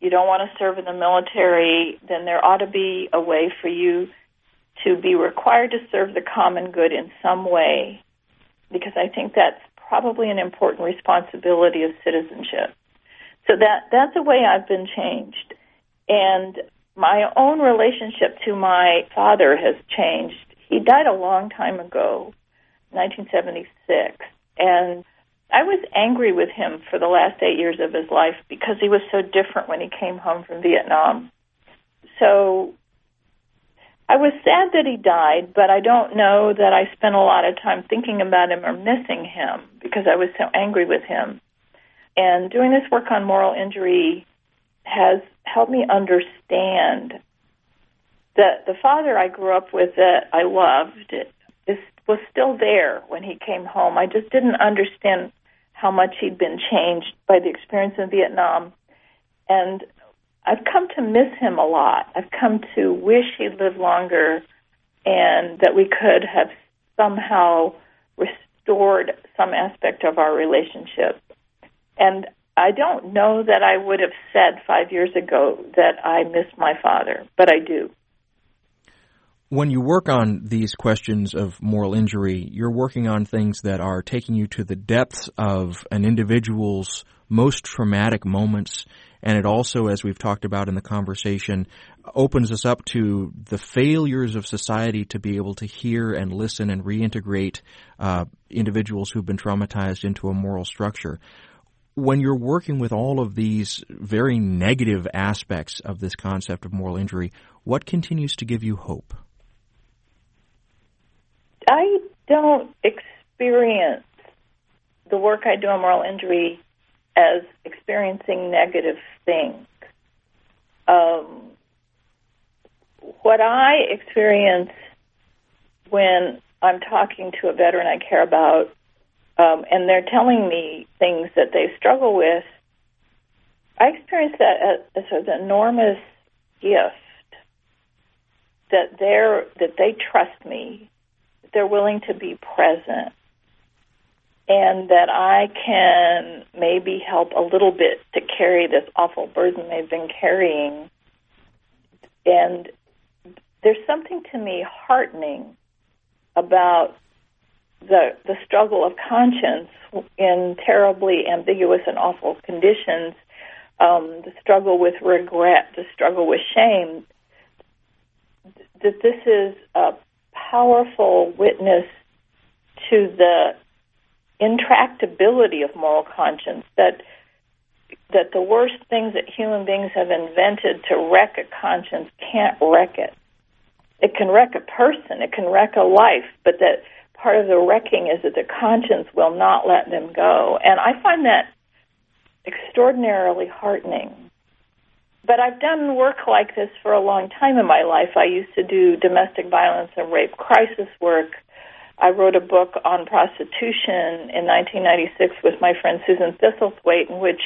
you don't want to serve in the military, then there ought to be a way for you to be required to serve the common good in some way, because I think that's probably an important responsibility of citizenship. So that that's a way I've been changed, and my own relationship to my father has changed. He died a long time ago, 1976, and I was angry with him for the last eight years of his life because he was so different when he came home from Vietnam. So I was sad that he died, but I don't know that I spent a lot of time thinking about him or missing him because I was so angry with him. And doing this work on moral injury has helped me understand that the father I grew up with that I loved is was still there when he came home. I just didn't understand how much he'd been changed by the experience in Vietnam. And I've come to miss him a lot. I've come to wish he'd lived longer and that we could have somehow restored some aspect of our relationship. And I don't know that I would have said five years ago that I miss my father, but I do. When you work on these questions of moral injury, you're working on things that are taking you to the depths of an individual's most traumatic moments and it also, as we've talked about in the conversation, opens us up to the failures of society to be able to hear and listen and reintegrate uh, individuals who've been traumatized into a moral structure. When you're working with all of these very negative aspects of this concept of moral injury, what continues to give you hope? I don't experience the work I do on moral injury as experiencing negative things. Um, what I experience when I'm talking to a veteran I care about, um, and they're telling me things that they struggle with, I experience that as, an enormous gift that they're that they trust me, they're willing to be present, and that I can maybe help a little bit to carry this awful burden they've been carrying. And there's something to me heartening about the the struggle of conscience in terribly ambiguous and awful conditions, um, the struggle with regret, the struggle with shame, that this is a powerful witness to the intractability of moral conscience that that the worst things that human beings have invented to wreck a conscience can't wreck it. It can wreck a person, it can wreck a life, but that part of the wrecking is that the conscience will not let them go. And I find that extraordinarily heartening but I've done work like this for a long time in my life. I used to do domestic violence and rape crisis work. I wrote a book on prostitution in 1996 with my friend Susan Thistlethwaite, in which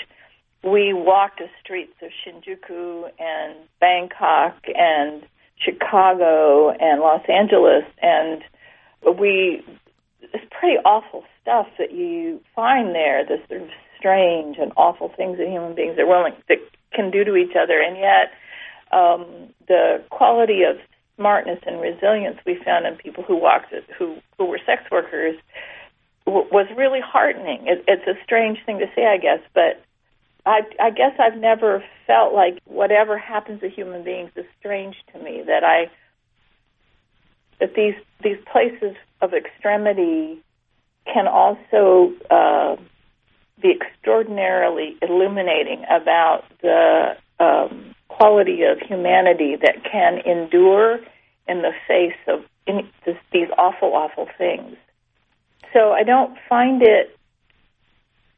we walked the streets of Shinjuku and Bangkok and Chicago and Los Angeles, and we it's pretty awful stuff that you find there. This sort of strange and awful things that human beings are willing that can do to each other, and yet um, the quality of smartness and resilience we found in people who walked who who were sex workers w- was really heartening. It, it's a strange thing to say, I guess, but I, I guess I've never felt like whatever happens to human beings is strange to me. That I that these these places of extremity can also uh, be extraordinarily illuminating about the um, quality of humanity that can endure in the face of in, this, these awful, awful things. So I don't find it,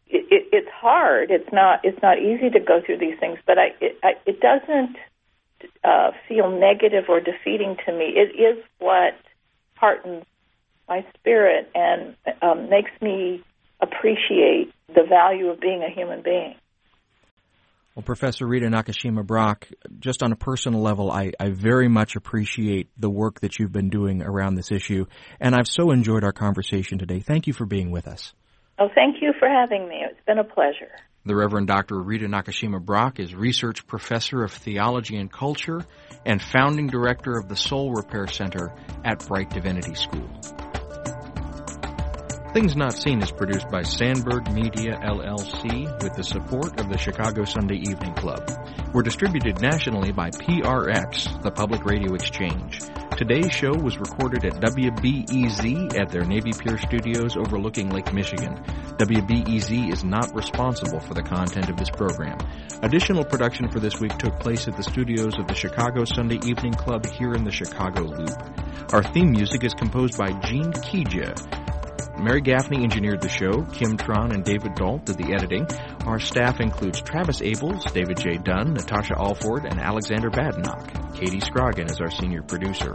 it, it. It's hard. It's not. It's not easy to go through these things, but I. It, I, it doesn't uh, feel negative or defeating to me. It is what heartens my spirit and um, makes me appreciate the value of being a human being. Well, Professor Rita Nakashima Brock, just on a personal level, I, I very much appreciate the work that you've been doing around this issue, and I've so enjoyed our conversation today. Thank you for being with us. Oh, thank you for having me. It's been a pleasure. The Reverend Dr. Rita Nakashima Brock is Research Professor of Theology and Culture and Founding Director of the Soul Repair Center at Brite Divinity School. Things Not Seen is produced by Sandberg Media LLC with the support of the Chicago Sunday Evening Club. We're distributed nationally by PRX, the Public Radio Exchange. Today's show was recorded at WBEZ at their Navy Pier studios overlooking Lake Michigan. WBEZ is not responsible for the content of this program. Additional production for this week took place at the studios of the Chicago Sunday Evening Club here in the Chicago Loop. Our theme music is composed by Gene Kija. Mary Gaffney engineered the show. Kim Tron and David Dault did the editing. Our staff includes Travis Abels, David J. Dunn, Natasha Alford, and Alexander Badenoch. Katie Scroggin is our senior producer.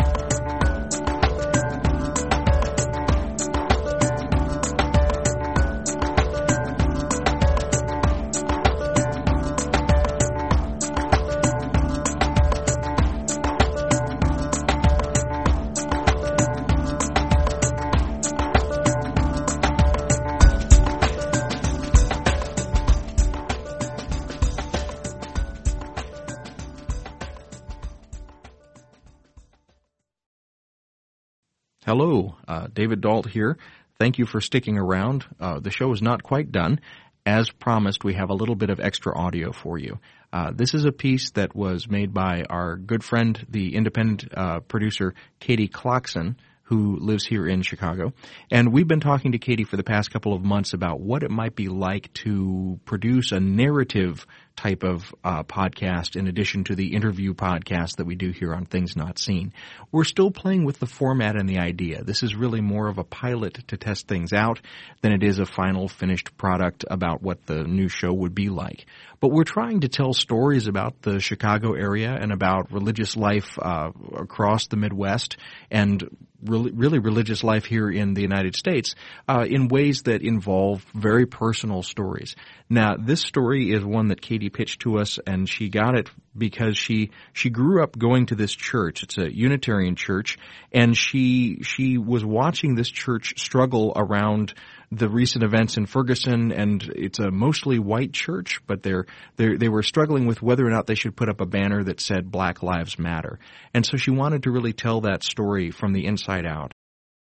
Hello, uh, David Dault here. Thank you for sticking around. Uh, the show is not quite done. As promised, we have a little bit of extra audio for you. Uh, this is a piece that was made by our good friend, the independent uh, producer Katie Klocksin, who lives here in Chicago. And we've been talking to Katie for the past couple of months about what it might be like to produce a narrative type of uh, podcast in addition to the interview podcast that we do here on Things Not Seen. We're still playing with the format and the idea. This is really more of a pilot to test things out than it is a final finished product about what the new show would be like. But we're trying to tell stories about the Chicago area and about religious life uh, across the Midwest and really, really religious life here in the United States uh, in ways that involve very personal stories. Now, this story is one that Katie pitched to us, and she got it because she she grew up going to this church. It's a Unitarian church, and she she was watching this church struggle around the recent events in Ferguson, and it's a mostly white church, but they're, they they were struggling with whether or not they should put up a banner that said Black Lives Matter. And so she wanted to really tell that story from the inside out.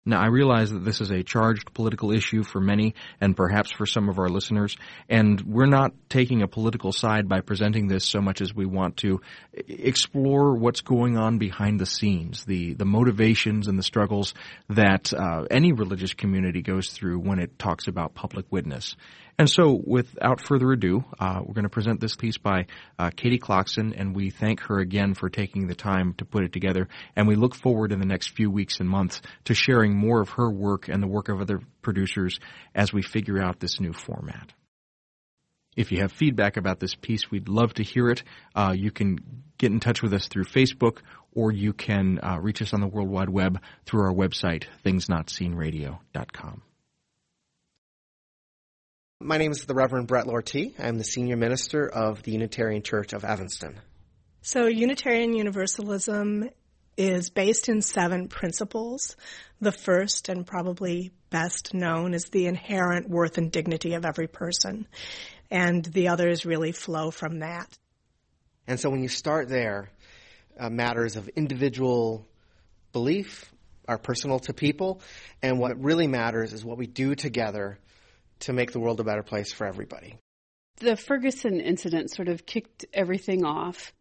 Now, I realize that this is a charged political issue for many and perhaps for some of our listeners, and we're not taking a political side by presenting this so much as we want to explore what's going on behind the scenes, the, the motivations and the struggles that uh, any religious community goes through when it talks about public witness. And so, without further ado, uh, we're going to present this piece by uh, Katie Klocksin, and we thank her again for taking the time to put it together. And we look forward in the next few weeks and months to sharing more of her work and the work of other producers as we figure out this new format. If you have feedback about this piece, we'd love to hear it. Uh, you can get in touch with us through Facebook, or you can uh, reach us on the World Wide Web through our website, thingsnotseenradio.com. My name is the Reverend Brett Lortie. I'm the senior minister of the Unitarian Church of Evanston. So, Unitarian Universalism is based in seven principles. The first and probably best known is the inherent worth and dignity of every person. And the others really flow from that. And so, when you start there, uh, matters of individual belief are personal to people, and what really matters is what we do together to make the world a better place for everybody. The Ferguson incident sort of kicked everything off.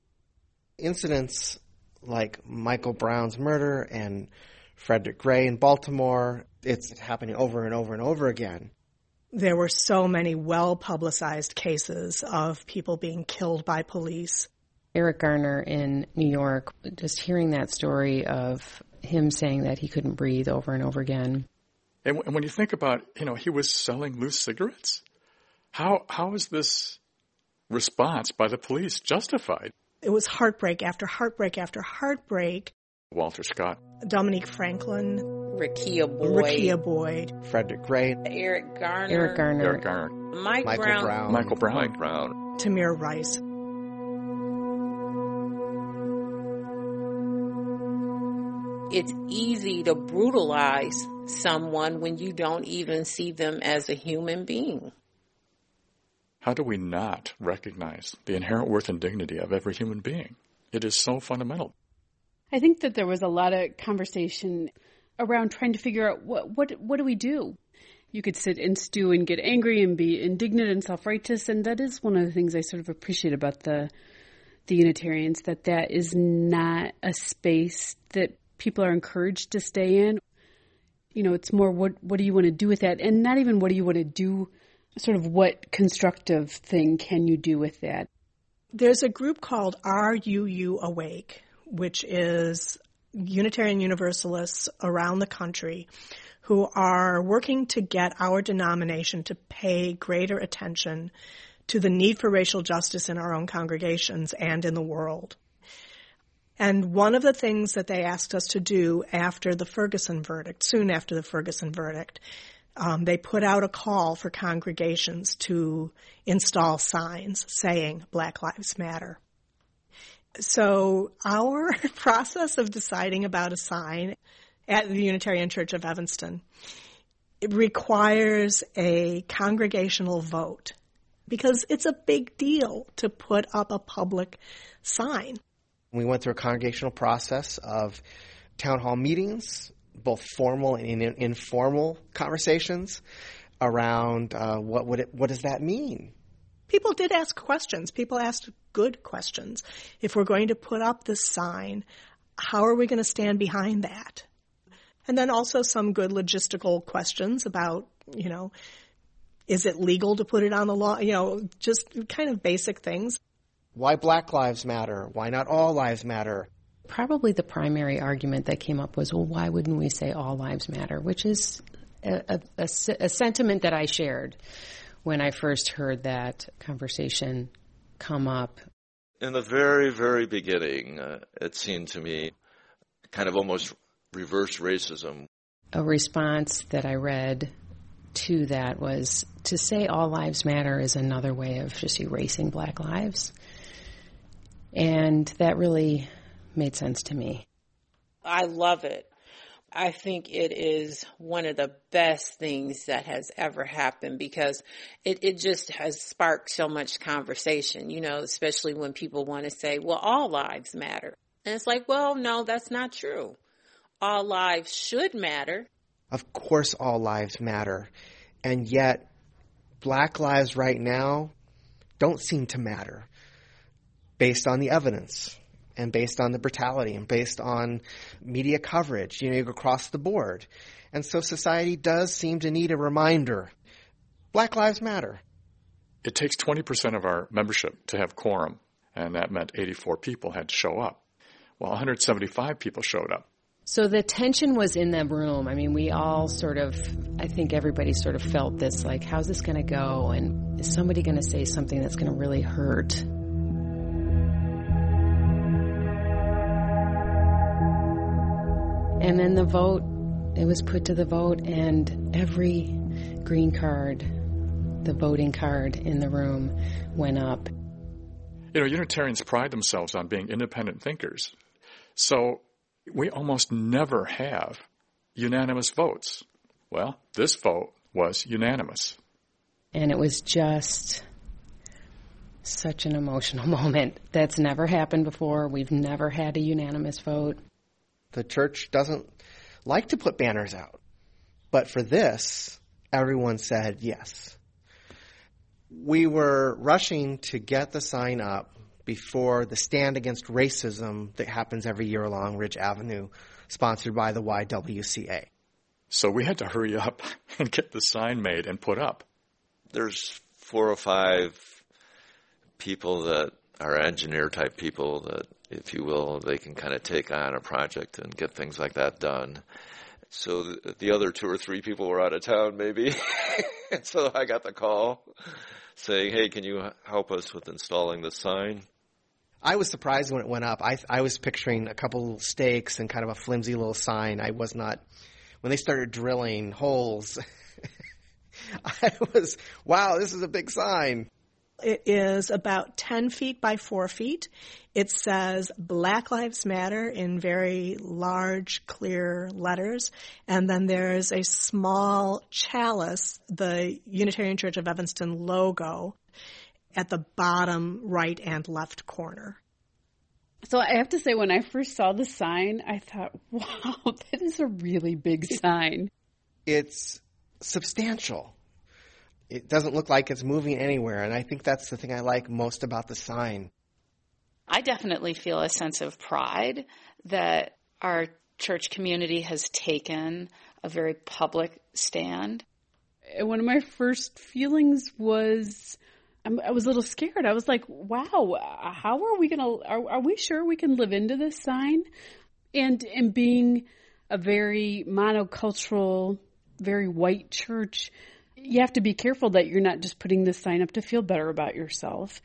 Incidents like Michael Brown's murder and Frederick Gray in Baltimore, it's happening over and over and over again. There were so many well publicized cases of people being killed by police. Eric Garner in New York, just hearing that story of him saying that he couldn't breathe over and over again and, and when you think about, you know, he was selling loose cigarettes. How how is this response by the police justified? It was heartbreak after heartbreak after heartbreak. Walter Scott, Dominique Franklin, Rekia Boyd, Rekia Boyd, Frederick Gray, Eric Garner, Eric Garner, Eric Garner, Mike Michael Brown, Brown, Michael Brown, Mike Brown, Tamir Rice. It's easy to brutalize someone when you don't even see them as a human being. How do we not recognize the inherent worth and dignity of every human being? It is so fundamental. I think that there was a lot of conversation around trying to figure out what what what do we do? You could sit and stew and get angry and be indignant and self-righteous and that is one of the things I sort of appreciate about the the Unitarians that that is not a space that people are encouraged to stay in you know, it's more what what do you want to do with that, and not even what do you want to do. Sort of what constructive thing can you do with that? There's a group called RUU Awake, which is Unitarian Universalists around the country who are working to get our denomination to pay greater attention to the need for racial justice in our own congregations and in the world. And one of the things that they asked us to do after the Ferguson verdict, soon after the Ferguson verdict, um, they put out a call for congregations to install signs saying Black Lives Matter. So our process of deciding about a sign at the Unitarian Church of Evanston requires a congregational vote because it's a big deal to put up a public sign. We went through a congregational process of town hall meetings, both formal and informal conversations around uh, what would it, what does that mean? People did ask questions. People asked good questions. If we're going to put up this sign, how are we going to stand behind that? And then also some good logistical questions about, you know, Is it legal to put it on the law? You know, just kind of basic things. Why Black Lives Matter? Why not all lives matter? Probably the primary argument that came up was, well, why wouldn't we say all lives matter? Which is a, a, a, a sentiment that I shared when I first heard that conversation come up. In the very, very beginning, uh, it seemed to me kind of almost reverse racism. A response that I read to that was to say all lives matter is another way of just erasing black lives. And that really made sense to me. I love it. I think it is one of the best things that has ever happened because it, it just has sparked so much conversation, you know, especially when people want to say, well, all lives matter. And it's like, well, no, that's not true. All lives should matter. Of course, all lives matter. And yet, black lives right now don't seem to matter based on the evidence and based on the brutality and based on media coverage, you know, across the board. And so society does seem to need a reminder. Black Lives Matter. It takes 20% of our membership to have quorum, and that meant 84 people had to show up. Well, 175 people showed up. So the tension was in the room. I mean, we all sort of, I think everybody sort of felt this like, how's this going to go? And is somebody going to say something that's going to really hurt? And then the vote, it was put to the vote, and every green card, the voting card in the room, went up. You know, Unitarians pride themselves on being independent thinkers. So we almost never have unanimous votes. Well, this vote was unanimous. And it was just such an emotional moment. That's never happened before. We've never had a unanimous vote. The church doesn't like to put banners out. But for this, everyone said yes. We were rushing to get the sign up before the Stand Against Racism that happens every year along Ridge Avenue, sponsored by the YWCA. So we had to hurry up and get the sign made and put up. There's four or five people that are engineer type people that if you will, they can kind of take on a project and get things like that done. So the, the other two or three people were out of town, maybe. and so I got the call saying, "Hey, can you help us with installing the sign?" I was surprised when it went up. I I was picturing a couple stakes and kind of a flimsy little sign. I was not when they started drilling holes. I was, wow, this is a big sign. It is about 10 feet by 4 feet. It says Black Lives Matter in very large, clear letters. And then there's a small chalice, the Unitarian Church of Evanston logo, at the bottom right and left corner. So I have to say, when I first saw the sign, I thought, wow, that is a really big sign. It's substantial it doesn't look like it's moving anywhere. And I think that's the thing I like most about the sign. I definitely feel a sense of pride that our church community has taken a very public stand. One of my first feelings was I was a little scared. I was like, "Wow, how are we gonna? Are, are we sure we can live into this sign?" And and being a very monocultural, very white church, you have to be careful that you're not just putting this sign up to feel better about yourself.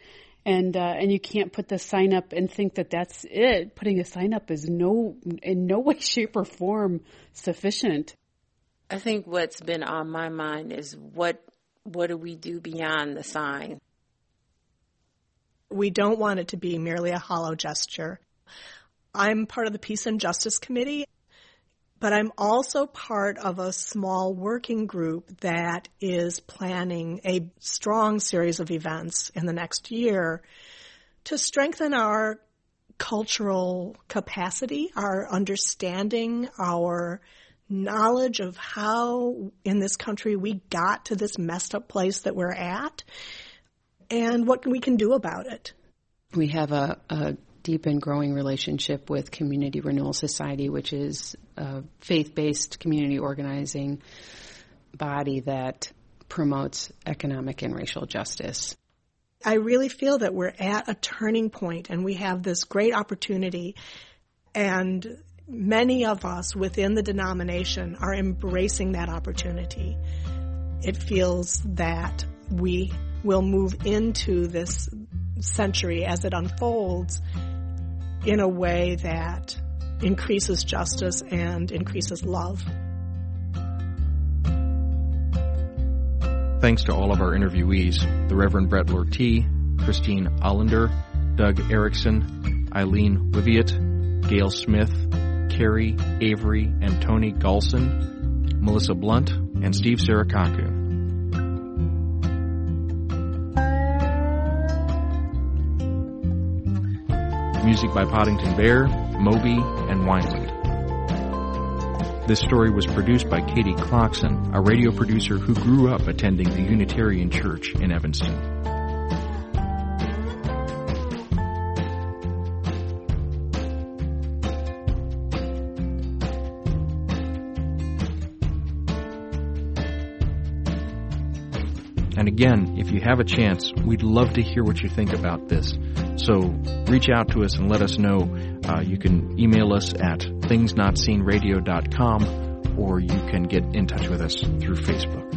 And, uh, and you can't put the sign up and think that that's it. Putting a sign up is no, in no way, shape, or form sufficient. I think what's been on my mind is what, what do we do beyond the sign? We don't want it to be merely a hollow gesture. I'm part of the Peace and Justice Committee, but I'm also part of a small working group that is planning a strong series of events in the next year to strengthen our cultural capacity, our understanding, our knowledge of how in this country we got to this messed up place that we're at and what we can do about it. We have a, a deep and growing relationship with Community Renewal Society, which is a faith based community organizing body that promotes economic and racial justice. I really feel that we're at a turning point and we have this great opportunity and many of us within the denomination are embracing that opportunity. It feels that we will move into this century as it unfolds in a way that increases justice and increases love. Thanks to all of our interviewees, the Reverend Brett Lortie, Christine Allender, Doug Erickson, Eileen Wiviet, Gail Smith, Carrie Avery and Tony Galson, Melissa Blunt, and Steve Sarakaku. Music by Podington Bear, Moby, and Wineland. This story was produced by Katie Klocksin, a radio producer who grew up attending the Unitarian Church in Evanston. And again, if you have a chance, we'd love to hear what you think about this. So reach out to us and let us know. Uh, you can email us at thingsnotseenradio.com or you can get in touch with us through Facebook.